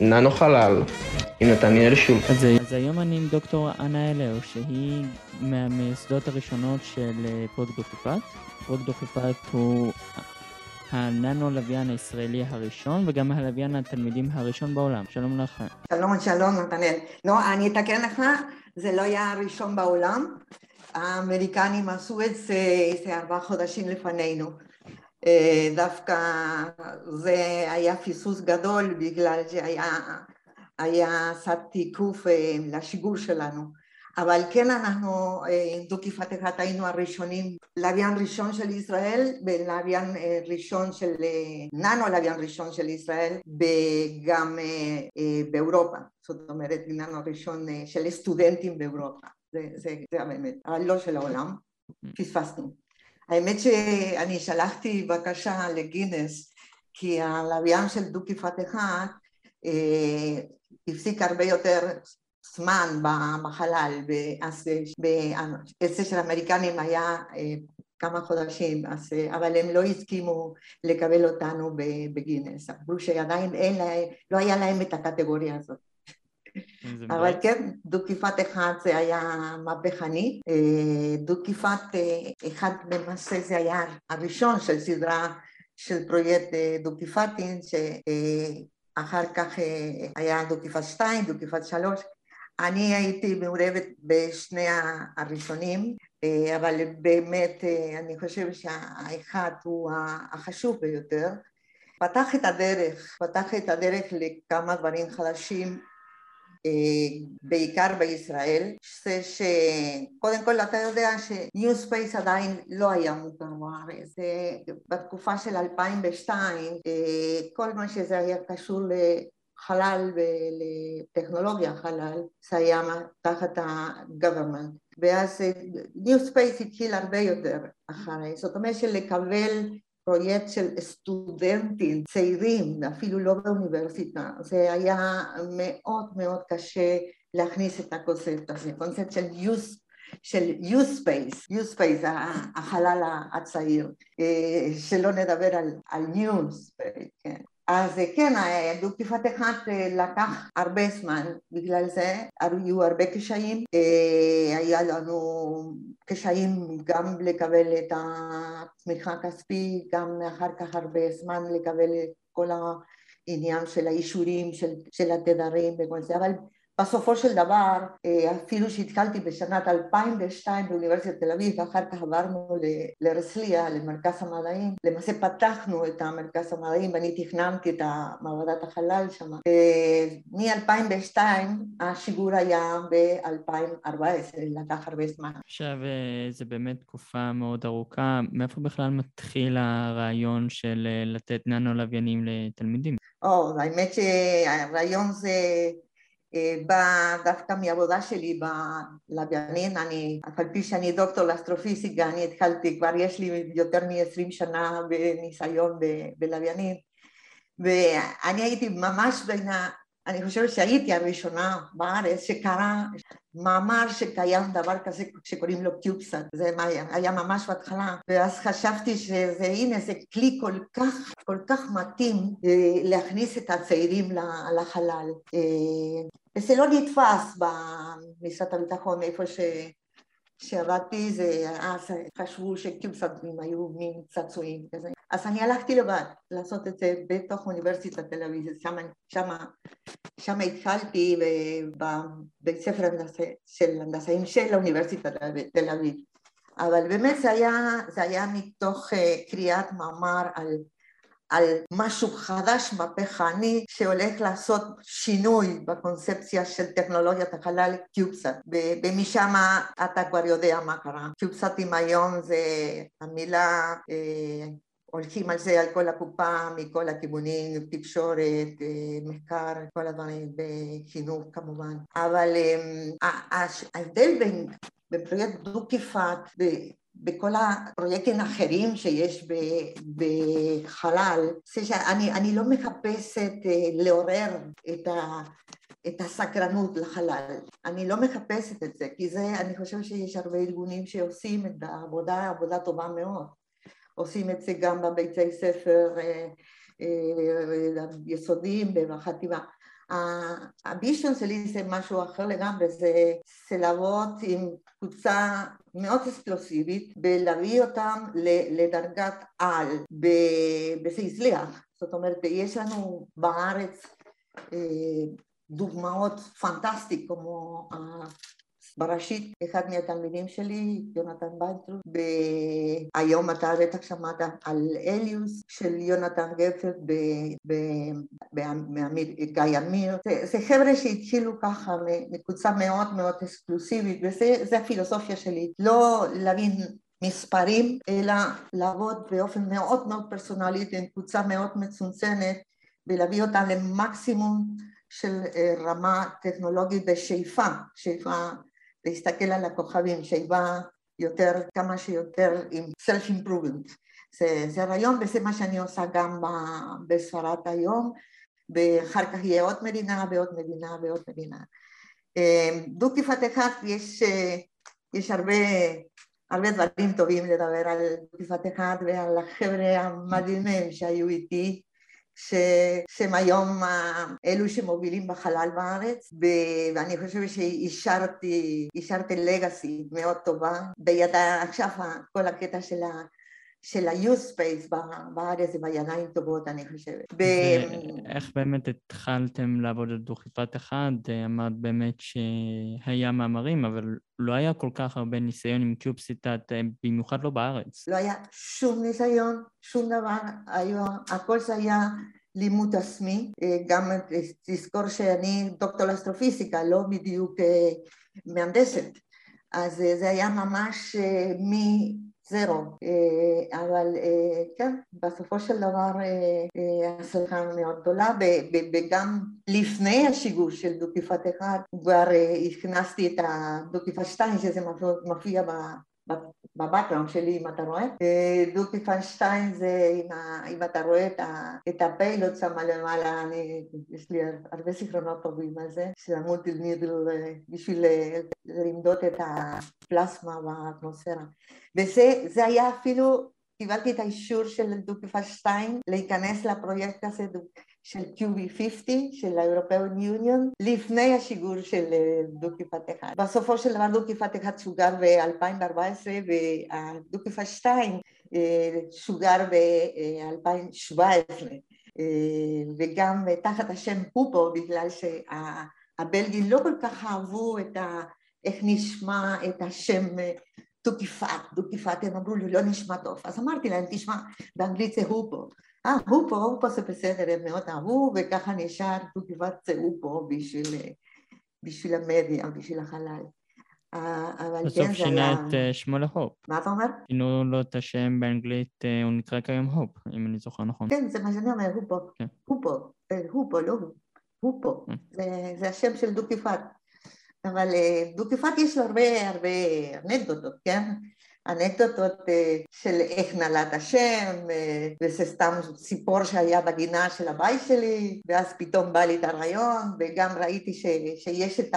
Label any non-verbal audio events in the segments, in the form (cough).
ננו חלל עם נתניאל שול. אז, אז היום אני עם דוקטור אנה אלר, שהיא מהמייסדות הראשונות של אה, פרויקט דוכיפת. פרויקט דוכיפת הוא הננו לוויין הישראלי הראשון וגם הלוויין התלמידים הראשון בעולם. שלום לך. שלום, שלום, נתנאל. לא, אני אתקן לך, זה לא היה הראשון בעולם. האמריקנים עשו את זה איזה ארבעה חודשים לפנינו. אה, דווקא זה היה פיסוס גדול בגלל שהיה קצת תיקוף אה, לשיגור שלנו. אבל כן אנחנו עם דוקי פתחת היינו הראשונים, לוויין ראשון של ישראל ולוויין ראשון של, ננו לוויין ראשון של ישראל וגם באירופה, זאת אומרת ננו ראשון של סטודנטים באירופה, זה, זה, זה באמת, אבל לא של העולם, פספסנו. האמת שאני שלחתי בקשה לגינס כי הלוויין של דוקי פתחת הפסיק הרבה יותר זמן בחלל, אז של האמריקנים היה כמה חודשים, אז, אבל הם לא הסכימו לקבל אותנו בגינס, אמרו שעדיין אין להם, לא היה להם את הקטגוריה הזאת. אבל כן, דו-קיפת אחד זה היה מהפכני, דו-קיפת אחד למעשה זה היה הראשון של סדרה של פרויקט דו-קיפטים, שאחר כך היה דו-קיפת שתיים, דו-קיפת שלוש, אני הייתי מעורבת בשני הראשונים, אבל באמת אני חושבת שהאחד הוא החשוב ביותר. פתח את הדרך, פתח את הדרך לכמה דברים חדשים, בעיקר בישראל, זה שקודם כל אתה יודע ש New Space עדיין לא היה מוכר בארץ, בתקופה של 2002 כל מה שזה היה קשור חלל ולטכנולוגיה חלל, זה היה תחת ה-government, ואז New Space התחיל הרבה יותר אחרי, זאת אומרת שלקבל פרויקט של סטודנטים צעירים, אפילו לא באוניברסיטה, זה היה מאוד מאוד קשה להכניס את הקונספט הזה, קונספט של use של U-Space, U-Space, החלל הצעיר, שלא נדבר על, על New Space, כן. אז כן, דו-קיפת אחד לקח הרבה זמן בגלל זה, היו הרבה קשיים, היה לנו קשיים גם לקבל את התמיכה הכספית, גם אחר כך הרבה זמן לקבל את כל העניין של האישורים של, של התדרים וכל זה, אבל בסופו של דבר, אפילו שהתחלתי בשנת 2002 באוניברסיטת תל אביב ואחר כך עברנו להרצליה, למרכז המדעים, למעשה פתחנו את המרכז המדעים ואני תכננתי את מעבדת החלל שם. מ-2002 השיגור היה ב-2014, לקח הרבה זמן. עכשיו, זו באמת תקופה מאוד ארוכה, מאיפה בכלל מתחיל הרעיון של לתת ננו לוויינים לתלמידים? או, האמת שהרעיון זה... בא דווקא מעבודה שלי בלוויינים, אני, אף על פי שאני דוקטור לאסטרופיזיקה, אני התחלתי, כבר יש לי יותר מ-20 שנה בניסיון בלוויינים, ואני הייתי ממש בין. אני חושבת שהייתי הראשונה בארץ שקרא מאמר שקיים דבר כזה שקוראים לו קיובסאט, זה היה, היה ממש בהתחלה, ואז חשבתי שזה הנה זה כלי כל כך, כל כך מתאים להכניס את הצעירים לחלל. וזה לא נתפס במשרד הביטחון איפה ש... שעבדתי, זה אז חשבו שקיובסאטים היו מין צעצועים כזה. אז אני הלכתי לבד לעשות את זה בתוך אוניברסיטת תל אביב, שם, שם, שם התחלתי בבית ספר של הנדסאים של אוניברסיטת תל אביב. אבל באמת זה היה, זה היה מתוך קריאת מאמר על על משהו חדש, מהפכני, שהולך לעשות שינוי בקונספציה של טכנולוגיית החלל קיובסאט, ומשם אתה כבר יודע מה קרה. קיובסאטים היום זה המילה אה, הולכים על זה על כל הקופה, מכל הכיוונים, תקשורת, מחקר, כל הדברים, בחינוך כמובן. אבל ההבדל בין, פרויקט דו-קיפת בכל הפרויקטים האחרים שיש בחלל, זה שאני לא מחפשת לעורר את, ה, את הסקרנות לחלל, אני לא מחפשת את זה, כי זה, אני חושבת שיש הרבה ארגונים שעושים את העבודה, עבודה טובה מאוד, עושים את זה גם בביתי ספר יסודיים ובחטיבה, הבישון שלי זה משהו אחר לגמרי, זה לעבוד עם קבוצה מאוד אקספלוסיבית ולהביא אותם לדרגת על, וזה הצליח. זאת אומרת, יש לנו בארץ אה, דוגמאות פנטסטיות כמו בראשית, אחד מהתלמידים שלי, יונתן ביינטרוט, והיום אתה בטח שמעת על אליוס של יונתן גפר גיא אמיר. זה, זה חבר'ה שהתחילו ככה מקבוצה מאוד מאוד אקסקלוסיבית, וזה הפילוסופיה שלי, לא להבין מספרים, אלא לעבוד באופן מאוד מאוד פרסונלי עם קבוצה מאוד מצומצמת ולהביא אותה למקסימום של אה, רמה טכנולוגית בשאיפה, שאיפה להסתכל על הכוכבים, שאיבה יותר, כמה שיותר עם self-improvement. זה, זה רעיון וזה מה שאני עושה גם בספרד היום, ואחר כך יהיה עוד מדינה ועוד מדינה ועוד מדינה. אה, דו-כיפת אחד יש, אה, יש הרבה, הרבה דברים טובים לדבר על דו-כיפת אחד ועל החבר'ה המדהימים שהיו איתי שהם היום אלו שמובילים בחלל בארץ ואני חושבת שהשארתי לגאסי מאוד טובה בידה עכשיו כל הקטע של ה... של ה-U-Space בארץ זה בידיים טובות, אני חושבת. ואיך באמת התחלתם לעבוד על דוכיפת אחד? אמרת באמת שהיה מאמרים, אבל לא היה כל כך הרבה ניסיון עם קיובסיטאט, במיוחד לא בארץ. לא היה שום ניסיון, שום דבר, היה, הכל זה היה לימוד עצמי, גם תזכור שאני דוקטור לאסטרופיזיקה, לא בדיוק מהנדסת, אז זה היה ממש מ... זרו, אה, אבל אה, כן, בסופו של דבר אה, הצלחה מאוד גדולה וגם לפני השיגור של דו-כיפת אחד כבר הכנסתי את הדו-כיפת שתיים שזה מופיע בבקראונד שלי אם אתה רואה. דו-כיפת שתיים זה אם, אתה רואה את, הפיילוט שמה למעלה, אני, יש לי הרבה זיכרונות טובים על זה, המולטיל נידל בשביל למדוד את הפלסמה באטמוספירה. וזה היה אפילו, קיבלתי את האישור של דו-כיפה 2 להיכנס לפרויקט הזה של QB50 של האירופאון יוניון לפני השיגור של דו-כיפת אחד. בסופו של דבר דו-כיפת אחד שוגר ב-2014 והדו-כיפה 2 שוגר ב-2017 וגם תחת השם פופו בגלל שהבלגים לא כל כך אהבו את ה... איך נשמע את השם דו-כיפת, דו-כיפת, הם אמרו לי, לא נשמע טוב. אז אמרתי להם, תשמע, באנגלית זה הופו. אה, הופו, הופו זה בסדר, הם מאוד אהבו, וככה נשאר דו-כיפת זה הופו בשביל, בשביל המדיה, בשביל החלל. אבל בסוף כן, שינה היה... את אה, שמו להופ. מה אתה אומר? שינו לו את השם באנגלית, אה, הוא נקרא כיום הופ, אם אני זוכר נכון. כן, זה מה שאני אומר, הופו. כן. הופו, אה, הופו, לא הופו. זה, זה השם של דו-כיפת. אבל דו-כיפת יש לו הרבה הרבה אנקדוטות, כן? אנקדוטות של איך נעלת השם, וזה סתם סיפור שהיה בגינה של הבית שלי, ואז פתאום בא לי את הרעיון, וגם ראיתי ש, שיש את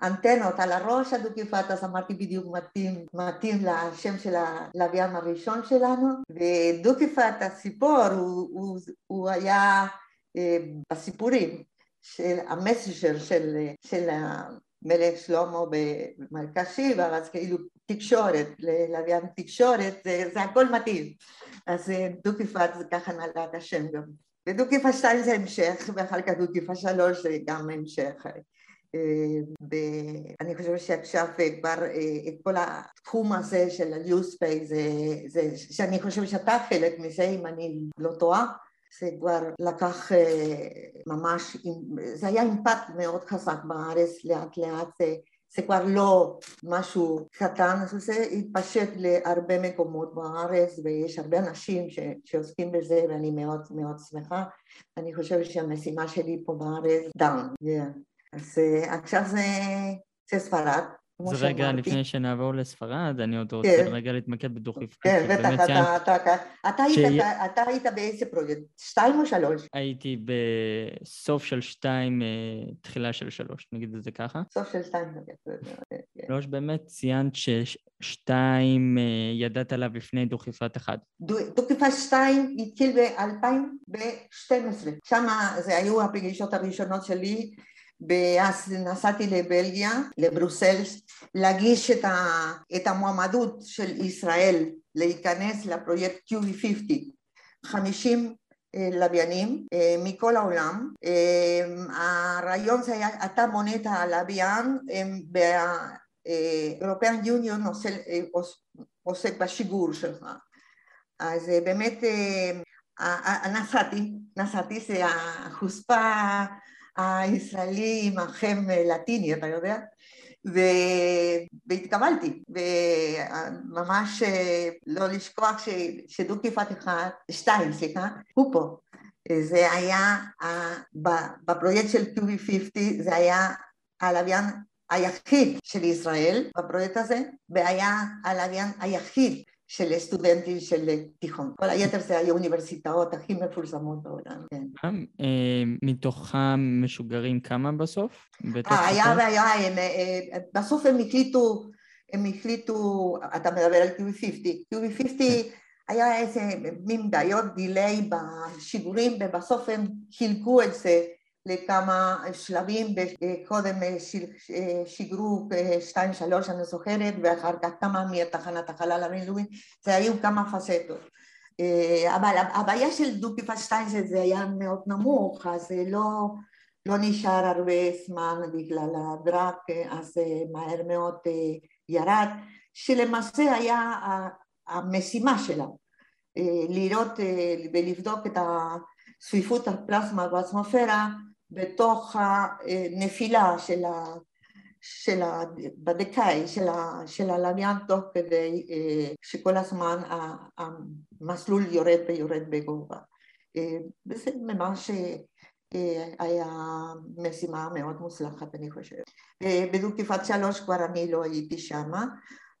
האנטנות על הראש הדו-כיפת, אז אמרתי בדיוק מתאים, מתאים לשם של הלוויין הראשון שלנו, ודו-כיפת הסיפור הוא, הוא, הוא היה בסיפורים של המסג'ר של, של מלך שלמה במלכה שיבה, אז כאילו תקשורת, ללוויין תקשורת, זה, זה הכל מתאים. אז דו-כיפת זה ככה נעלת השם גם. ודו-כיפה שתיים זה המשך, ואחר כך דו-כיפה שלוש זה גם המשך. ואני חושבת שעכשיו כבר את כל התחום הזה של ה-new space, זה, זה, שאני חושבת שאתה חלק מזה, אם אני לא טועה, זה כבר לקח ממש, זה היה אימפקט מאוד חזק בארץ, לאט לאט זה, זה כבר לא משהו קטן, זה התפשט להרבה מקומות בארץ ויש הרבה אנשים ש, שעוסקים בזה ואני מאוד מאוד שמחה. אני חושבת שהמשימה שלי פה בארץ דאון, yeah. אז עכשיו זה, זה ספרד, אז רגע, שאמרתי. לפני שנעבור לספרד, אני עוד רוצה כן. רגע להתמקד בדוכיפת. כן, בטח, אתה, ציינת- אתה, אתה, אתה, היית, שיהיה- אתה, אתה היית באיזה פרויקט? שתיים או שלוש? הייתי בסוף של שתיים, אה, תחילה של שלוש, נגיד את זה ככה. סוף של שתיים. כן. שלוש, באמת ציינת ששתיים אה, ידעת עליו לפני דוכיפת אחד. דו- דוכיפת שתיים התחיל ב-2012, שם זה היו הפגישות הראשונות שלי, ואז נסעתי לבלגיה, לברוסלס, להגיש את, ה, את המועמדות של ישראל להיכנס לפרויקט QV50, 50 אה, לוויינים אה, מכל העולם. אה, הרעיון זה היה, אתה מונה את הלוויין, והאירופאן יוניון עוסק בשיגור שלך. אז באמת נסעתי, נסעתי, זה החוצפה הישראלי עם החם לטיני, אתה יודע? ו... והתקבלתי, וממש אה, לא לשכוח ש... שדו-כיפת אחד, שתיים, סליחה, הוא פה. זה היה, אה, ב- בפרויקט של QV50 זה היה הלוויין היחיד של ישראל בפרויקט הזה, והיה הלוויין היחיד של סטודנטים של תיכון. כל היתר זה היו אוניברסיטאות הכי מפורסמות בעולם, כן. אה, מתוכם משוגרים כמה בסוף? אה, היה? והיה, אה, אה, בסוף הם החליטו, הם החליטו, אתה מדבר על QV50, QV50 היה איזה מין בעיות דיליי בשידורים ובסוף הם חילקו את זה לכמה שלבים, קודם שיגרו שתיים שלוש אני זוכרת ואחר כך כמה מתחנת החלל הבינלאומית, זה היו כמה פסטות. אבל הבעיה של דו-כיפת שתיים זה, זה היה מאוד נמוך, אז לא, לא נשאר הרבה זמן בגלל הדראק, אז מהר מאוד ירד, שלמעשה היה המשימה שלה, לראות ולבדוק את צפיפות הפלזמה באטמוספירה בתוך הנפילה של ה... של ה... בדקאי של, ה... של הלוויין תוך כדי שכל הזמן המסלול יורד ויורד בגובה. וזה ממש היה משימה מאוד מוצלחת אני חושבת. בדו-כיפת שלוש כבר אני לא הייתי שמה,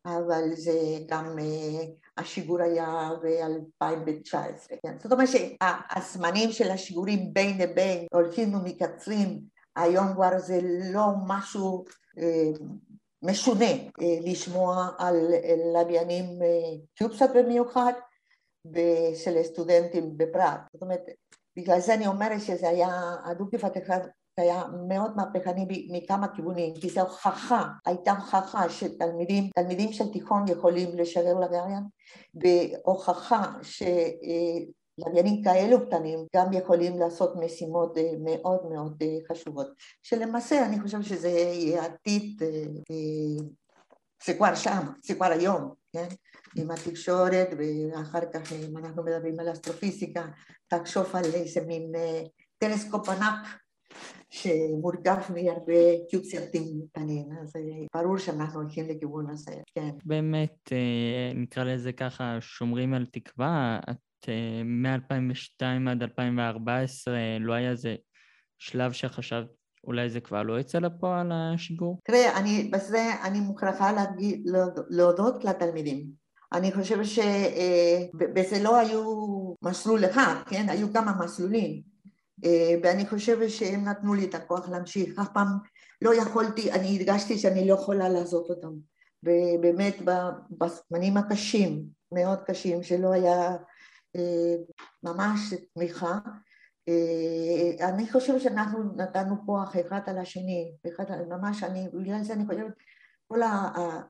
אבל זה גם השיגור היה ב-2019. כן? זאת אומרת שהזמנים של השיגורים בין לבין הולכים ומקצרים, היום כבר זה לא משהו משונה לשמוע על לוויינים קיובסאט במיוחד ושל סטודנטים בפראג. זאת אומרת, בגלל זה אני אומרת שזה היה, הדו-כיפת אחד היה מאוד מהפכני מכמה כיוונים, כי זו הוכחה, הייתה הוכחה שתלמידים, תלמידים של תיכון יכולים לשדר לוויין, והוכחה שלוויינים כאלו קטנים גם יכולים לעשות משימות מאוד מאוד חשובות, שלמעשה אני חושבת שזה יהיה עתיד, זה כבר שם, זה כבר היום, כן? עם התקשורת ואחר כך אם אנחנו מדברים על אסטרופיזיקה, תחשוב על איזה מין טלסקופ ענק שמורכב מהרבה קיוצרטים קטנים, אז ברור שאנחנו הולכים לכיוון הזה, כן. באמת, נקרא לזה ככה, שומרים על תקווה, את מ-2002 עד 2014 לא היה איזה שלב שחשבת אולי זה כבר לא יצא לפועל השיגור? תראה, אני, בזה אני מוכרחה להגיד, להודות לתלמידים. אני חושבת שבזה לא היו מסלול אחד, כן? היו כמה מסלולים. ואני חושבת שהם נתנו לי את הכוח להמשיך. אף פעם לא יכולתי, אני הרגשתי שאני לא יכולה לעזוב אותם. ובאמת בזמנים הקשים, מאוד קשים, שלא היה ממש תמיכה, אני חושבת שאנחנו נתנו כוח אחד על השני, אחד, ממש, אני, בגלל זה אני חושבת, כל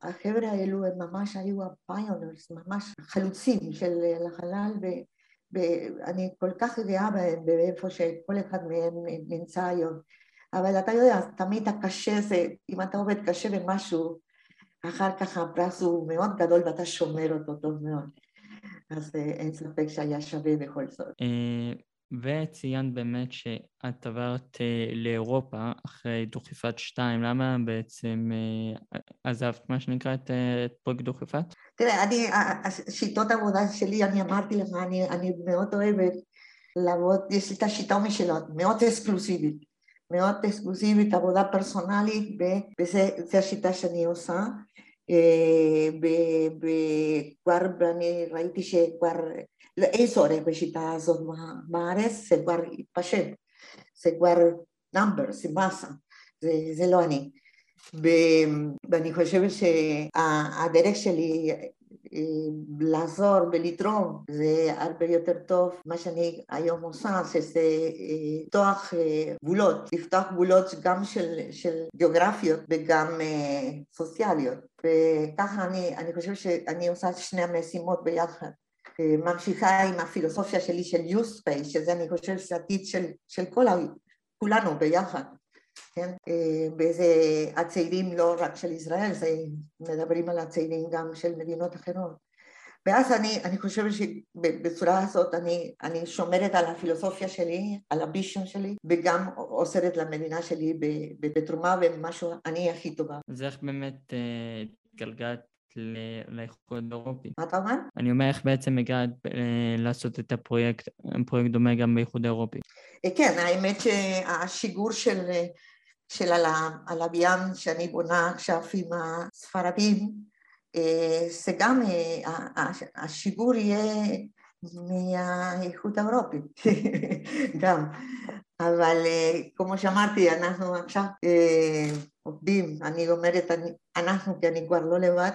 החבר'ה האלו הם ממש היו הפיונרס, ממש חלוצים של החלל, ואני כל כך גאה באיפה שכל אחד מהם נמצא היום. אבל אתה יודע, תמיד הקשה זה, אם אתה עובד קשה במשהו, אחר כך הפרס הוא מאוד גדול ואתה שומר אותו טוב מאוד. אז אין ספק שהיה שווה בכל זאת. וציינת באמת שאת עברת לאירופה אחרי דוכיפת 2, למה בעצם עזבת מה שנקרא את פרויקט דוכיפת? תראה, אני, השיטות העבודה שלי, אני אמרתי לך, אני, אני מאוד אוהבת לעבוד, יש לי את השיטה משלה, מאוד אקסקלוסיבית. מאוד אקסקלוסיבית, עבודה פרסונלית, וזה השיטה שאני עושה. כבר אני ראיתי שכבר אין צורך בשיטה הזאת בארץ, זה כבר התפשט, זה כבר נאמבר, זה מסה, זה, זה לא אני. ואני חושבת שהדרך שלי לעזור ולתרום זה הרבה יותר טוב. מה שאני היום עושה שזה לפתוח גבולות, לפתוח גבולות גם של, של גיאוגרפיות וגם סוציאליות. וככה אני, אני חושבת שאני עושה שני המשימות ביחד ממשיכה עם הפילוסופיה שלי של U-Space שזה אני חושבת שזה עתיד של, של כל, כולנו ביחד כן? וזה הצעירים לא רק של ישראל, זה מדברים על הצעירים גם של מדינות אחרות. ואז אני, אני חושבת שבצורה הזאת אני, אני שומרת על הפילוסופיה שלי, על הבישן שלי, וגם עוזרת למדינה שלי בתרומה ומשהו אני הכי טובה. אז איך באמת התגלגלת לאיחוד האירופי? מה אתה אומר? אני אומר איך בעצם הגעת לעשות את הפרויקט, פרויקט דומה גם באיחוד האירופי. כן, האמת שהשיגור של של הלוויין שאני בונה עכשיו עם הספרדים, זה גם, השיגור יהיה מהאיכות האירופית, (laughs) גם. אבל כמו שאמרתי, אנחנו עכשיו עובדים, אני אומרת אנחנו כי אני כבר לא לבד,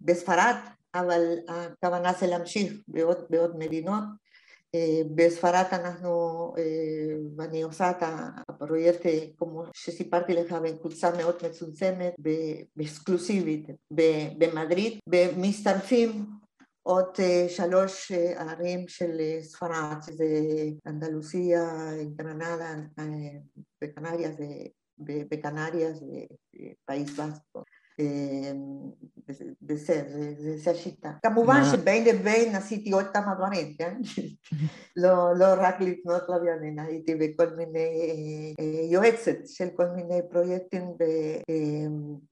בספרד, אבל הכוונה זה להמשיך בעוד, בעוד מדינות. בספרד אנחנו, ואני עושה את הפרויקט כמו שסיפרתי לך בקבוצה מאוד מצומצמת ואקסקלוסיבית במדריד ומצטרפים עוד שלוש ערים של ספרד, שזה אנדלוסיה, גרנדה וקנריה ופאיס בסקו בסדר, זה השיטה. כמובן שבין לבין עשיתי עוד כמה דברים, כן? (laughs) לא רק לקנות לוויינים, הייתי בכל מיני יועצת של כל מיני פרויקטים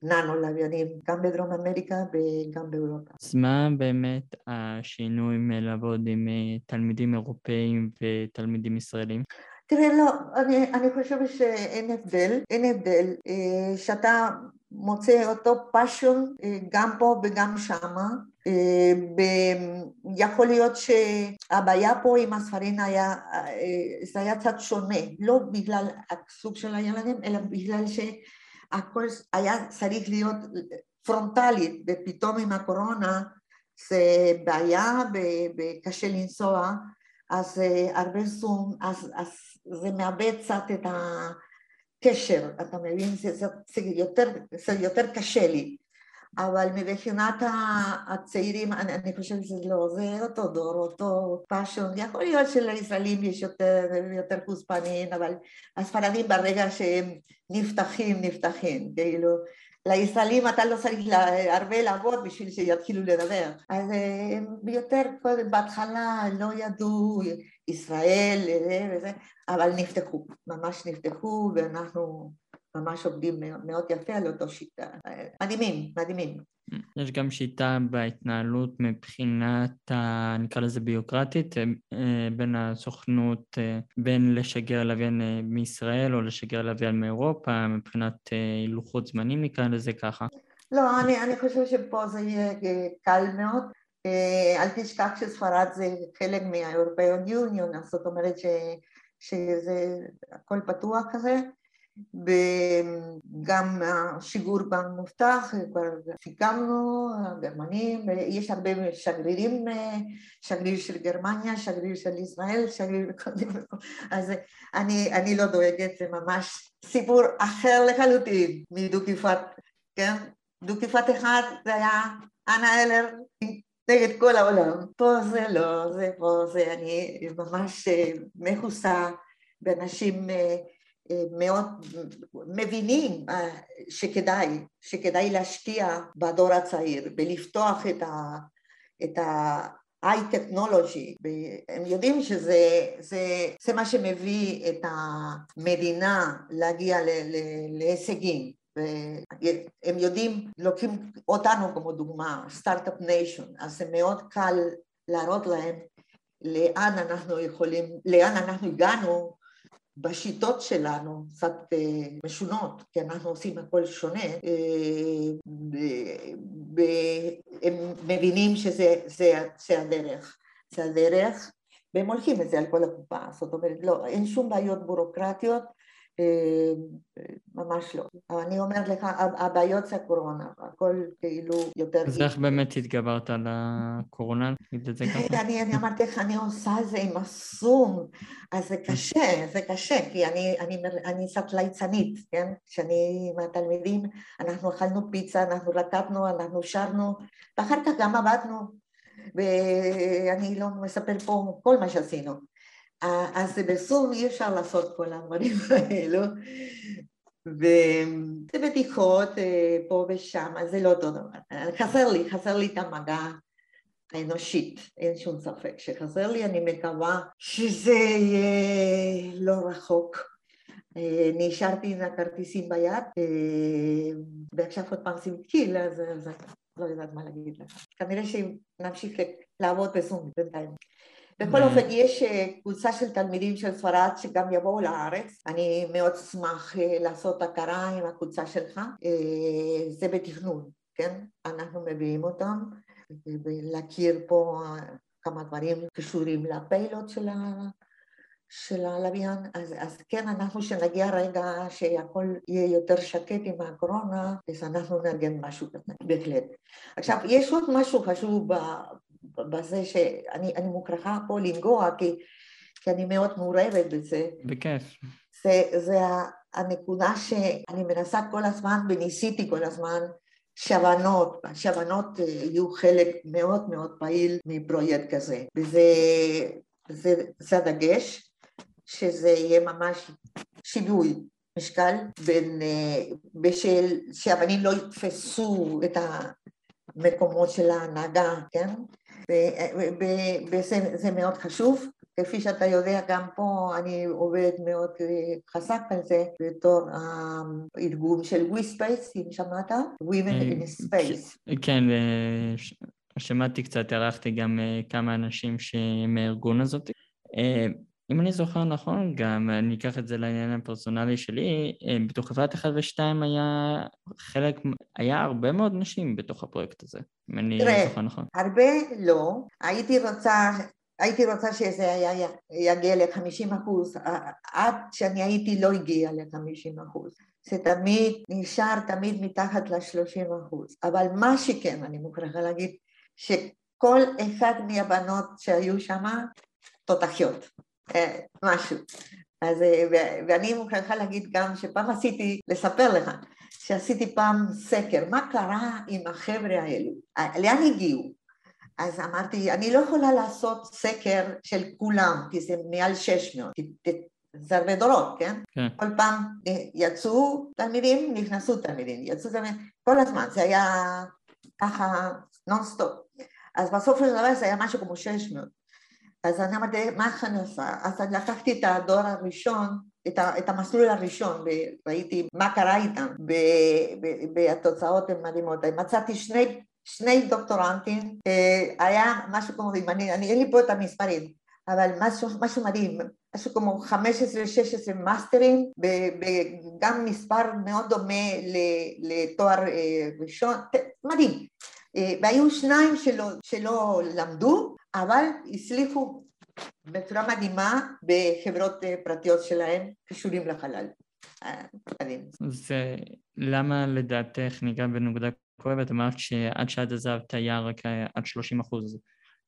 בננו לוויינים, גם בדרום אמריקה וגם באירופה. אז מה באמת השינוי מלעבוד עם תלמידים אירופאים ותלמידים ישראלים? תראה, לא, אני, אני חושבת שאין הבדל, אין הבדל, שאתה מוצא אותו פאשון גם פה וגם שמה. יכול להיות שהבעיה פה עם הספרים היה, זה היה קצת שונה, לא בגלל הסוג של הילדים, אלא בגלל שהכל היה צריך להיות פרונטלית, ופתאום עם הקורונה זה בעיה וקשה לנסוע, אז הרבה זום, אז, אז זה מאבד קצת את ה... קשר, אתה מבין? זה, זה, זה, יותר, זה יותר קשה לי. אבל מבחינת הצעירים, אני, אני חושבת שזה לא, זה אותו דור, אותו פאשון. יכול להיות שלישראלים יש יותר, יותר חוצפנים, אבל הספרדים ברגע שהם נפתחים, נפתחים. כאילו, לישראלים אתה לא צריך הרבה לעבוד בשביל שיתחילו לדבר. אז יותר קודם, בהתחלה לא ידעו ישראל וזה, אבל נפתחו, ממש נפתחו ואנחנו ממש עובדים מאוד יפה על אותו שיטה. מדהימים, מדהימים. יש גם שיטה בהתנהלות מבחינת, ה, נקרא לזה ביוקרטית, בין הסוכנות, בין לשגר לוויין מישראל או לשגר לוויין מאירופה, מבחינת לוחות זמנים נקרא לזה ככה. לא, אני, אני חושבת שפה זה יהיה קל מאוד. אל תשכח שספרד זה חלק מהאירופאיון יוניון, זאת אומרת ש, שזה הכל פתוח כזה, וגם השיגור גם מובטח, כבר סיכמנו, גרמנים, יש הרבה שגרירים, שגריר של גרמניה, שגריר של ישראל, שגריר אז אני, אני לא דואגת, זה ממש סיפור אחר לחלוטין מדו-קיפת, כן? דו-קיפת אחד זה היה אנה אלר נגד כל העולם. פה זה לא, זה פה זה, אני ממש מכוסה באנשים מאוד מבינים שכדאי, שכדאי להשקיע בדור הצעיר ולפתוח את ה... את ה והם יודעים שזה זה, זה מה שמביא את המדינה להגיע ל, ל, להישגים. והם יודעים, לוקחים אותנו כמו דוגמה, Start-Up Nation, אז זה מאוד קל להראות להם לאן אנחנו יכולים, לאן אנחנו הגענו בשיטות שלנו, קצת אה, משונות, כי אנחנו עושים הכל שונה, אה, הם מבינים שזה זה, זה הדרך, זה הדרך, והם הולכים את זה על כל הקופה, זאת אומרת, לא, אין שום בעיות בירוקרטיות, אה, ממש לא. אני אומרת לך, הבעיות זה הקורונה, הכל כאילו יותר... אז איך באמת התגברת על הקורונה? אני, אמרתי לך, אני עושה את זה עם הסום, אז זה קשה, זה קשה, כי אני קצת ליצנית, כן? כשאני עם התלמידים, אנחנו אכלנו פיצה, אנחנו רקדנו, אנחנו שרנו, ואחר כך גם עבדנו, ואני לא מספר פה כל מה שעשינו. אז בסום אי אפשר לעשות כל הדברים (laughs) האלו, וזה בדיחות אה, פה ושם, אז זה לא אותו דבר. חסר לי, חסר לי את המגע האנושית, אין שום ספק שחסר לי, אני מקווה שזה יהיה לא רחוק. אה, נשארתי עם הכרטיסים ביד, אה, ועכשיו עוד פעם סימקיל, אז לא יודעת מה להגיד לך. כנראה שנמשיך לעבוד בזום בינתיים. בכל אופן, יש אה, קבוצה של תלמידים של ספרד שגם יבואו לארץ. אני מאוד אשמח אה, לעשות הכרה עם הקבוצה שלך. אה, זה בתכנון, כן? אנחנו מביאים אותם, ולהכיר פה כמה דברים קשורים לפיילוט של, ה... של הלוויין. אז, אז כן, אנחנו שנגיע רגע שהכל יהיה יותר שקט עם הקורונה, אז אנחנו נארגן משהו כזה, בהחלט. עכשיו, יש עוד משהו חשוב בזה שאני מוכרחה פה לנגוע, כי, כי אני מאוד מעורבת בזה. בכיף. זה, זה הנקודה שאני מנסה כל הזמן וניסיתי כל הזמן שהבנות, שהבנות אה, יהיו חלק מאוד מאוד פעיל מפרויקט כזה. וזה זה, זה הדגש, שזה יהיה ממש שיווי משקל בין, אה, בשל, שהבנים לא יתפסו את המקומות של ההנהגה, כן? וזה מאוד חשוב. כפי שאתה יודע, גם פה אני עובדת מאוד אה, חזק על זה בתור הארגון של WiSpace, אם שמעת? Women אה, in Space. כן, שמעתי קצת, ערכתי גם אה, כמה אנשים מהארגון הזאת. אם אני זוכר נכון, גם אני אקח את זה לעניין הפרסונלי שלי, בתוך חברת 1 ו-2 היה חלק, היה הרבה מאוד נשים בתוך הפרויקט הזה, אם אני זוכר נכון. הרבה לא, הייתי רוצה הייתי רוצה שזה היה יגיע ל-50 אחוז, עד שאני הייתי לא הגיע ל-50 אחוז. זה תמיד נשאר תמיד מתחת ל-30 אחוז. אבל מה שכן, אני מוכרחה להגיד, שכל אחד מהבנות שהיו שם, תותחיות. אה, משהו. אז, אה, ואני מוכרחה להגיד גם שפעם עשיתי, לספר לך, שעשיתי פעם סקר, מה קרה עם החבר'ה האלו, אה, לאן הגיעו? אז אמרתי, אני לא יכולה לעשות סקר של כולם, כי זה מעל 600, זה הרבה דורות, כן? כן? כל פעם יצאו תלמידים, נכנסו תלמידים, יצאו תלמידים, כל הזמן, זה היה ככה נונסטופ. אז בסוף של דבר זה היה משהו כמו 600. אז אני אמרתי, מה עושה? אז אני לקחתי את הדור הראשון, את, ה, את המסלול הראשון, וראיתי מה קרה איתם, והתוצאות הן מדהימות. מצאתי שני, שני דוקטורנטים, אה, היה משהו כמו, אני, אני, אין לי פה את המספרים, אבל משהו, משהו מדהים, משהו כמו 15-16 מאסטרים, וגם מספר מאוד דומה לתואר אה, ראשון, מדהים. אה, והיו שניים שלא, שלא למדו, אבל הצליחו בצורה מדהימה בחברות אה, פרטיות שלהם קשורים לחלל. זה למה לדעתך ניגע בנקודה כואבת? אמרת שעד שאת עזבת היה רק עד 30 אחוז.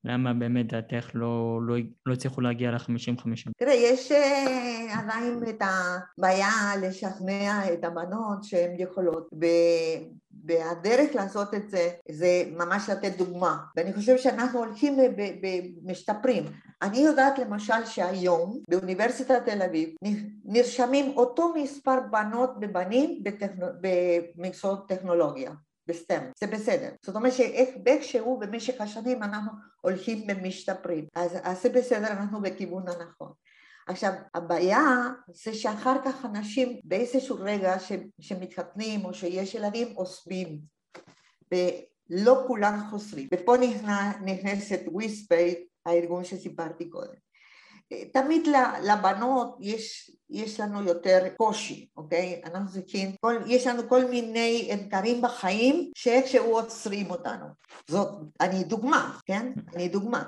למה באמת דעתך לא, לא, לא הצליחו להגיע ל-50-50? תראה, יש uh, עדיין את הבעיה לשכנע את הבנות שהן יכולות, והדרך לעשות את זה זה ממש לתת דוגמה, ואני חושבת שאנחנו הולכים ומשתפרים. אני יודעת למשל שהיום באוניברסיטת תל אביב נרשמים אותו מספר בנות ובנים בטכנו, במקצועות טכנולוגיה. בסטם, זה בסדר. זאת אומרת שאיכשהו במשך השנים אנחנו הולכים ומשתפרים. אז, אז זה בסדר, אנחנו בכיוון הנכון. עכשיו, הבעיה זה שאחר כך אנשים באיזשהו רגע ש, שמתחתנים או שיש ילדים עוזבים ולא כולם חוזרים. ופה נכנס, נכנסת WiSpace, הארגון שסיפרתי קודם. תמיד לבנות יש, יש לנו יותר קושי, אוקיי? אנחנו צריכים, כל, יש לנו כל מיני אתגרים בחיים שאיכשהו עוצרים אותנו. זאת, אני דוגמה, כן? אני דוגמה.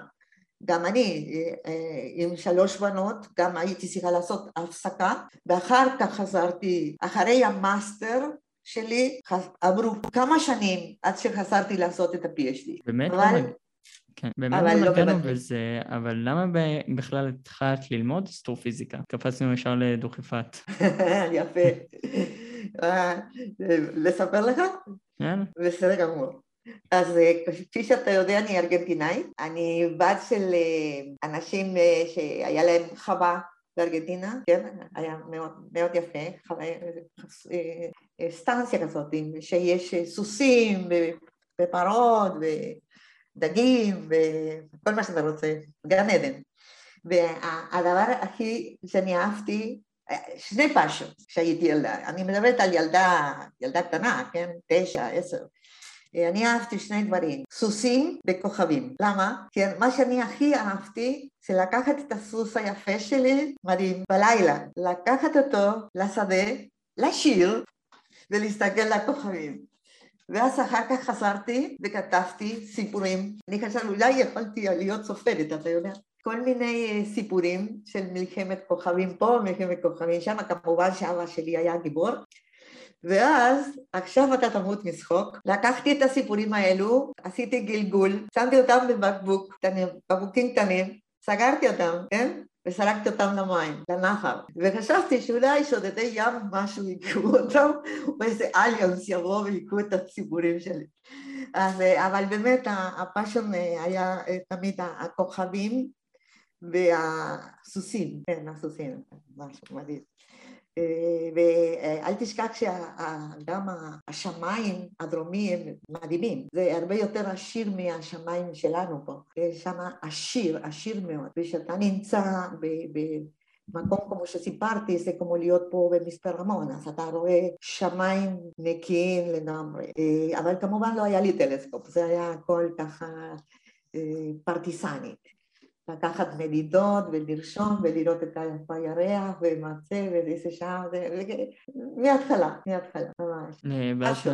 גם אני עם שלוש בנות, גם הייתי צריכה לעשות הפסקה, ואחר כך חזרתי, אחרי המאסטר שלי עברו כמה שנים עד שחזרתי לעשות את ה-PhD. באמת? אבל... כן, באמת לא נגענו בזה, אבל למה בכלל התחלת ללמוד אסטרופיזיקה? קפצנו ישר לדוכיפת. (laughs) יפה. לספר לך? כן. בסדר גמור. אז כפי שאתה יודע, אני ארגנטינאי. אני בת של אנשים שהיה להם חווה בארגנטינה, כן, היה מאוד, מאוד יפה, סטנסיה כזאת, שיש סוסים ופרות ודגים וכל מה שאתה רוצה, גן עדן. והדבר הכי שאני אהבתי, שני פאשות כשהייתי ילדה, אני מדברת על ילדה, ילדה קטנה, כן, תשע, עשר. אני אהבתי שני דברים, סוסים וכוכבים. למה? כי מה שאני הכי אהבתי זה לקחת את הסוס היפה שלי, מדהים, בלילה, לקחת אותו לשדה, לשיר ולהסתכל לכוכבים. ואז אחר כך חזרתי וכתבתי סיפורים. אני חשבתי, אולי יכולתי להיות סופרת, אתה יודע? כל מיני סיפורים של מלחמת כוכבים פה, מלחמת כוכבים שם, כמובן שאבא שלי היה גיבור, ואז, עכשיו אתה תמות משחוק, לקחתי את הסיפורים האלו, עשיתי גלגול, שמתי אותם בבקבוק קטנים, בקבוקים קטנים, סגרתי אותם, כן? וסרקתי אותם למים, לנחל, וחשבתי שאולי שודדי ים משהו יקחו אותם, או איזה אליאנס יבוא ויקחו את הציבורים שלי. אז, אבל באמת הפאשון היה תמיד הכוכבים והסוסים, כן, הסוסים, משהו מדהים. ואל תשכח שגם השמיים הדרומיים מדהימים, זה הרבה יותר עשיר מהשמיים שלנו פה, שם עשיר, עשיר מאוד, וכשאתה נמצא במקום כמו שסיפרתי, זה כמו להיות פה במצפה רמון, אז אתה רואה שמיים נקיים לגמרי, אבל כמובן לא היה לי טלסקופ, זה היה הכל ככה פרטיסני. לקחת מדידות ולרשום ולראות את הירח ומצה ואיזה שעה, מההתחלה, מההתחלה, ממש.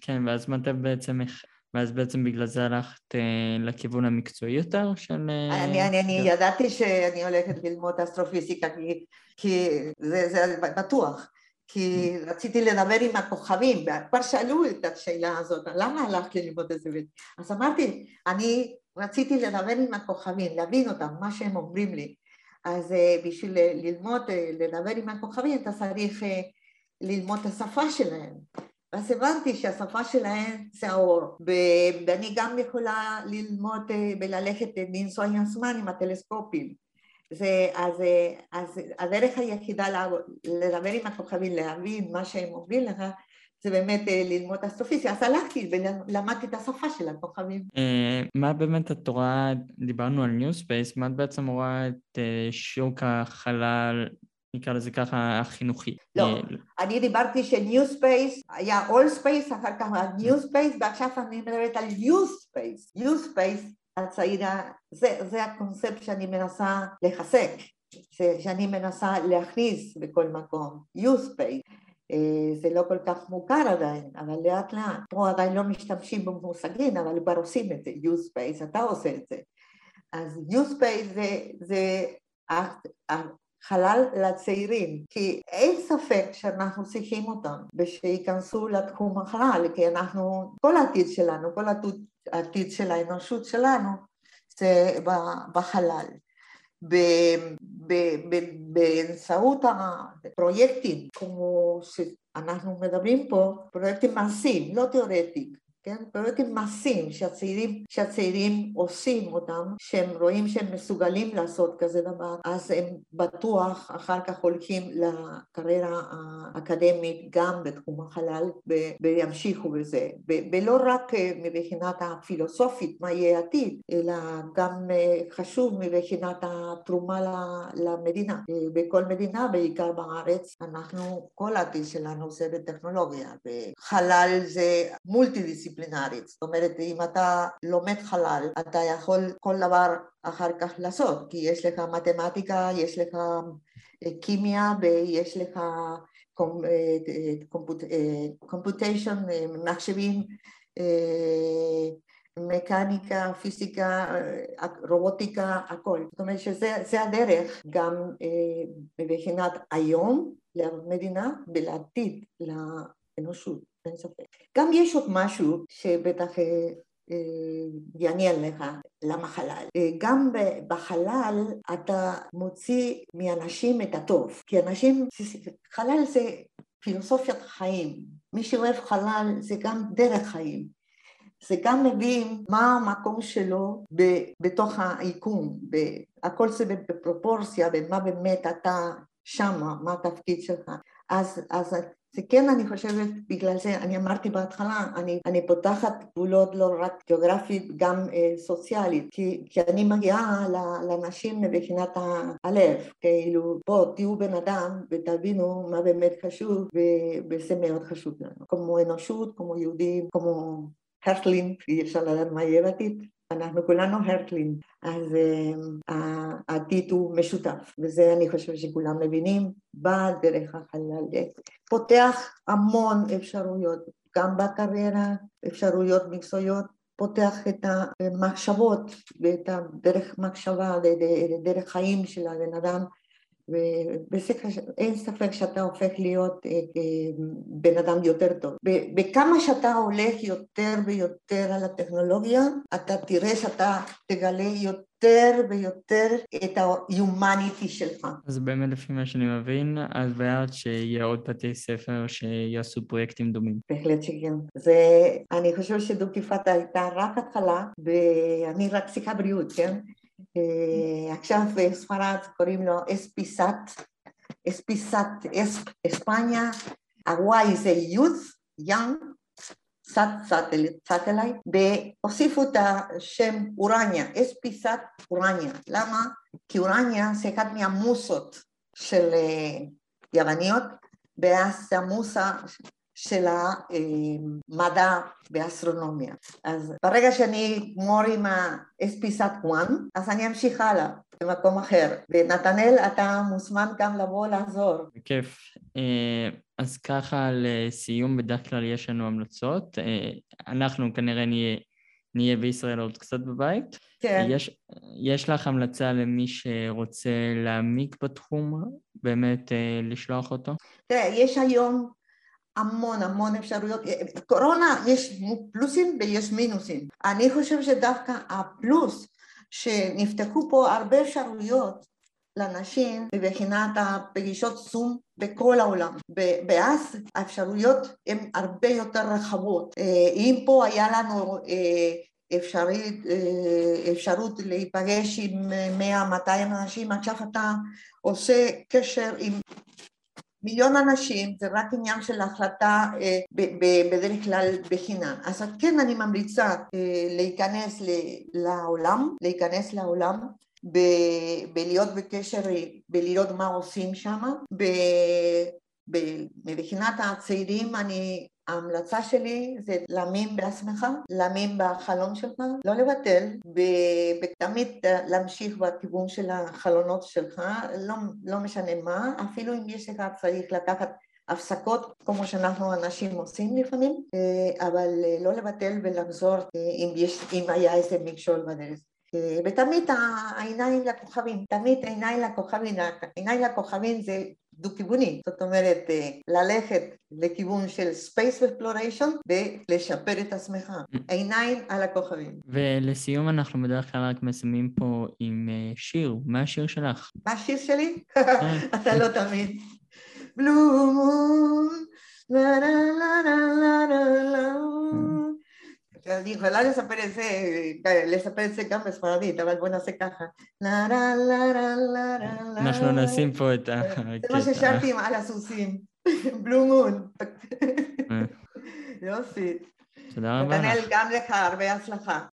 כן, ואז מתי בעצם, ואז בעצם בגלל זה הלכת לכיוון המקצועי יותר של... אני ידעתי שאני הולכת ללמוד אסטרופיזיקה כי זה בטוח. כי רציתי לדבר עם הכוכבים, וכבר שאלו את השאלה הזאת, למה הלכת ללמוד את זה? אז אמרתי, אני רציתי לדבר עם הכוכבים, להבין אותם, מה שהם אומרים לי. אז בשביל ללמוד, לדבר עם הכוכבים, אתה צריך ללמוד את השפה שלהם. אז הבנתי שהשפה שלהם זה האור, ואני גם יכולה ללמוד וללכת לנסוע עם הזמן עם הטלסקופים. זה, אז, אז הדרך היחידה לדבר עם הכוכבים, להבין מה שהם אומרים לך, זה באמת ללמוד אסטרופיזיה, אז הלכתי ולמדתי את השפה של הכוכבים. מה באמת את רואה, דיברנו על New Space, מה את בעצם רואה את שוק החלל, נקרא לזה ככה, החינוכי? לא, אני דיברתי ש New Space היה Old Space, אחר כך New Space, ועכשיו אני מדברת על Youth Space. Youth Space, הצעירה, זה, זה הקונספט שאני מנסה לחזק, שאני מנסה להכניס בכל מקום, Space. זה לא כל כך מוכר עדיין, אבל לאט לאט. פה עדיין לא משתמשים במושגים, אבל כבר עושים את זה, U-Space, אתה עושה את זה. אז U-Space זה, זה חלל לצעירים, כי אין ספק שאנחנו צריכים אותם ושייכנסו לתחום החלל, כי אנחנו, כל העתיד שלנו, כל העתיד של האנושות שלנו זה בחלל. באמצעות הפרויקטים כמו שאנחנו מדברים פה, פרויקטים מעשיים, לא תיאורטיים, כן? פרויקטים מעשיים שהצעירים, שהצעירים עושים אותם, שהם רואים שהם מסוגלים לעשות כזה דבר, אז הם בטוח אחר כך הולכים לקריירה האקדמית גם בתחום החלל וימשיכו בזה, ולא רק מבחינת הפילוסופית מה יהיה העתיד, אלא גם חשוב מבחינת התרומה למדינה. בכל מדינה, בעיקר בארץ, אנחנו, כל העתיד שלנו זה בטכנולוגיה, וחלל זה מולטי דיסציפליני דיסציפלינרית. זאת אומרת, אם אתה לומד חלל, אתה יכול כל דבר אחר כך לעשות, כי יש לך מתמטיקה, יש לך כימיה ויש לך קומפוטיישן, מחשבים, מקניקה, פיזיקה, רובוטיקה, הכל. זאת אומרת שזה הדרך גם מבחינת היום למדינה ולעתיד לאנושות, אין ספק. גם יש עוד משהו שבטח יעניין לך, למה חלל? גם בחלל אתה מוציא מאנשים את הטוב, כי אנשים, חלל זה פילוסופיית חיים, מי שאוהב חלל זה גם דרך חיים, זה גם מבין מה המקום שלו בתוך היקום, הכל זה בפרופורציה ומה באמת אתה שמה, מה התפקיד שלך, אז, אז זה כן, אני חושבת, בגלל זה, אני אמרתי בהתחלה, אני, אני פותחת גבולות לא רק גיאוגרפית, גם אה, סוציאלית, כי, כי אני מגיעה לאנשים מבחינת הלב, כאילו, בואו תהיו בן אדם ותבינו מה באמת חשוב, וזה מאוד חשוב לנו, כמו אנושות, כמו יהודים, כמו הרטלין, אי אפשר לדעת מה יהיה בעתיד, אנחנו כולנו הרטלין, אז uh, העתיד הוא משותף, וזה אני חושבת שכולם מבינים, בדרך החלל, פותח המון אפשרויות, גם בקריירה, אפשרויות מקצועיות, פותח את המחשבות ואת הדרך מחשבה, דרך חיים של הבן אדם ואין ספק שאתה הופך להיות אה, אה, בן אדם יותר טוב. בכמה שאתה הולך יותר ויותר על הטכנולוגיה, אתה תראה שאתה תגלה יותר ויותר את ה-humanity שלך. אז באמת לפי מה שאני מבין, אז בעד שיהיה עוד בתי ספר שיעשו פרויקטים דומים. בהחלט שכן. זה, אני חושבת שדו-קיפת הייתה רק התחלה, ואני רק שיחה בריאות, כן? עכשיו בספרד קוראים לו אספיסת, אספיסת אספניה, הוואי זה youth, young, סאט סאטלייט, והוסיפו את השם אורניה, אספיסת אורניה. למה? כי אורניה זה אחת מהמוסות של יווניות, ואז המוסה של המדע באסטרונומיה. אז ברגע שאני מור עם האספיסת וואן, אז אני אמשיך הלאה במקום אחר. ונתנאל, אתה מוזמן גם לבוא לעזור. בכיף. אז ככה לסיום, בדרך כלל יש לנו המלצות. אנחנו כנראה נהיה, נהיה בישראל עוד קצת בבית. כן. יש, יש לך המלצה למי שרוצה להעמיק בתחום, באמת לשלוח אותו? תראה, יש היום המון המון אפשרויות, קורונה יש פלוסים ויש מינוסים, אני חושבת שדווקא הפלוס שנפתחו פה הרבה אפשרויות לאנשים מבחינת הפגישות זום בכל העולם, ואז האפשרויות הן הרבה יותר רחבות, אם פה היה לנו אפשרית, אפשרות להיפגש עם 100-200 אנשים, עכשיו אתה עושה קשר עם מיליון אנשים, זה רק עניין של החלטה בדרך כלל בחינם. אז כן אני ממליצה להיכנס לעולם, להיכנס לעולם ולהיות בקשר, ולראות מה עושים שם. מבחינת הצעירים אני ההמלצה שלי זה להאמין בעצמך, להאמין בחלום שלך, לא לבטל, ותמיד להמשיך בכיוון של החלונות שלך, לא, לא משנה מה, אפילו אם יש לך צריך לקחת הפסקות כמו שאנחנו אנשים עושים לפעמים, אבל לא לבטל ולחזור אם, יש, אם היה איזה מכשול בדרך. ותמיד העיניים לכוכבים, תמיד עיניים לכוכבים, עיניים לכוכבים זה דו-כיווני, זאת אומרת ללכת לכיוון של Space Exploration ולשפר את עצמך, עיניים על הכוכבים. ולסיום אנחנו בדרך כלל רק מסיימים פה עם שיר, מה השיר שלך? מה השיר שלי? (laughs) אתה לא תמיד. Blue moon, la la la la la la אני יכולה לספר את זה, לספר את זה גם בספרדית, אבל בוא נעשה ככה. אנחנו נשים פה את ה... זה מה ששרתי על הסוסים, בלו מון. יופי. תודה רבה לך. נתנאל, גם לך הרבה הצלחה.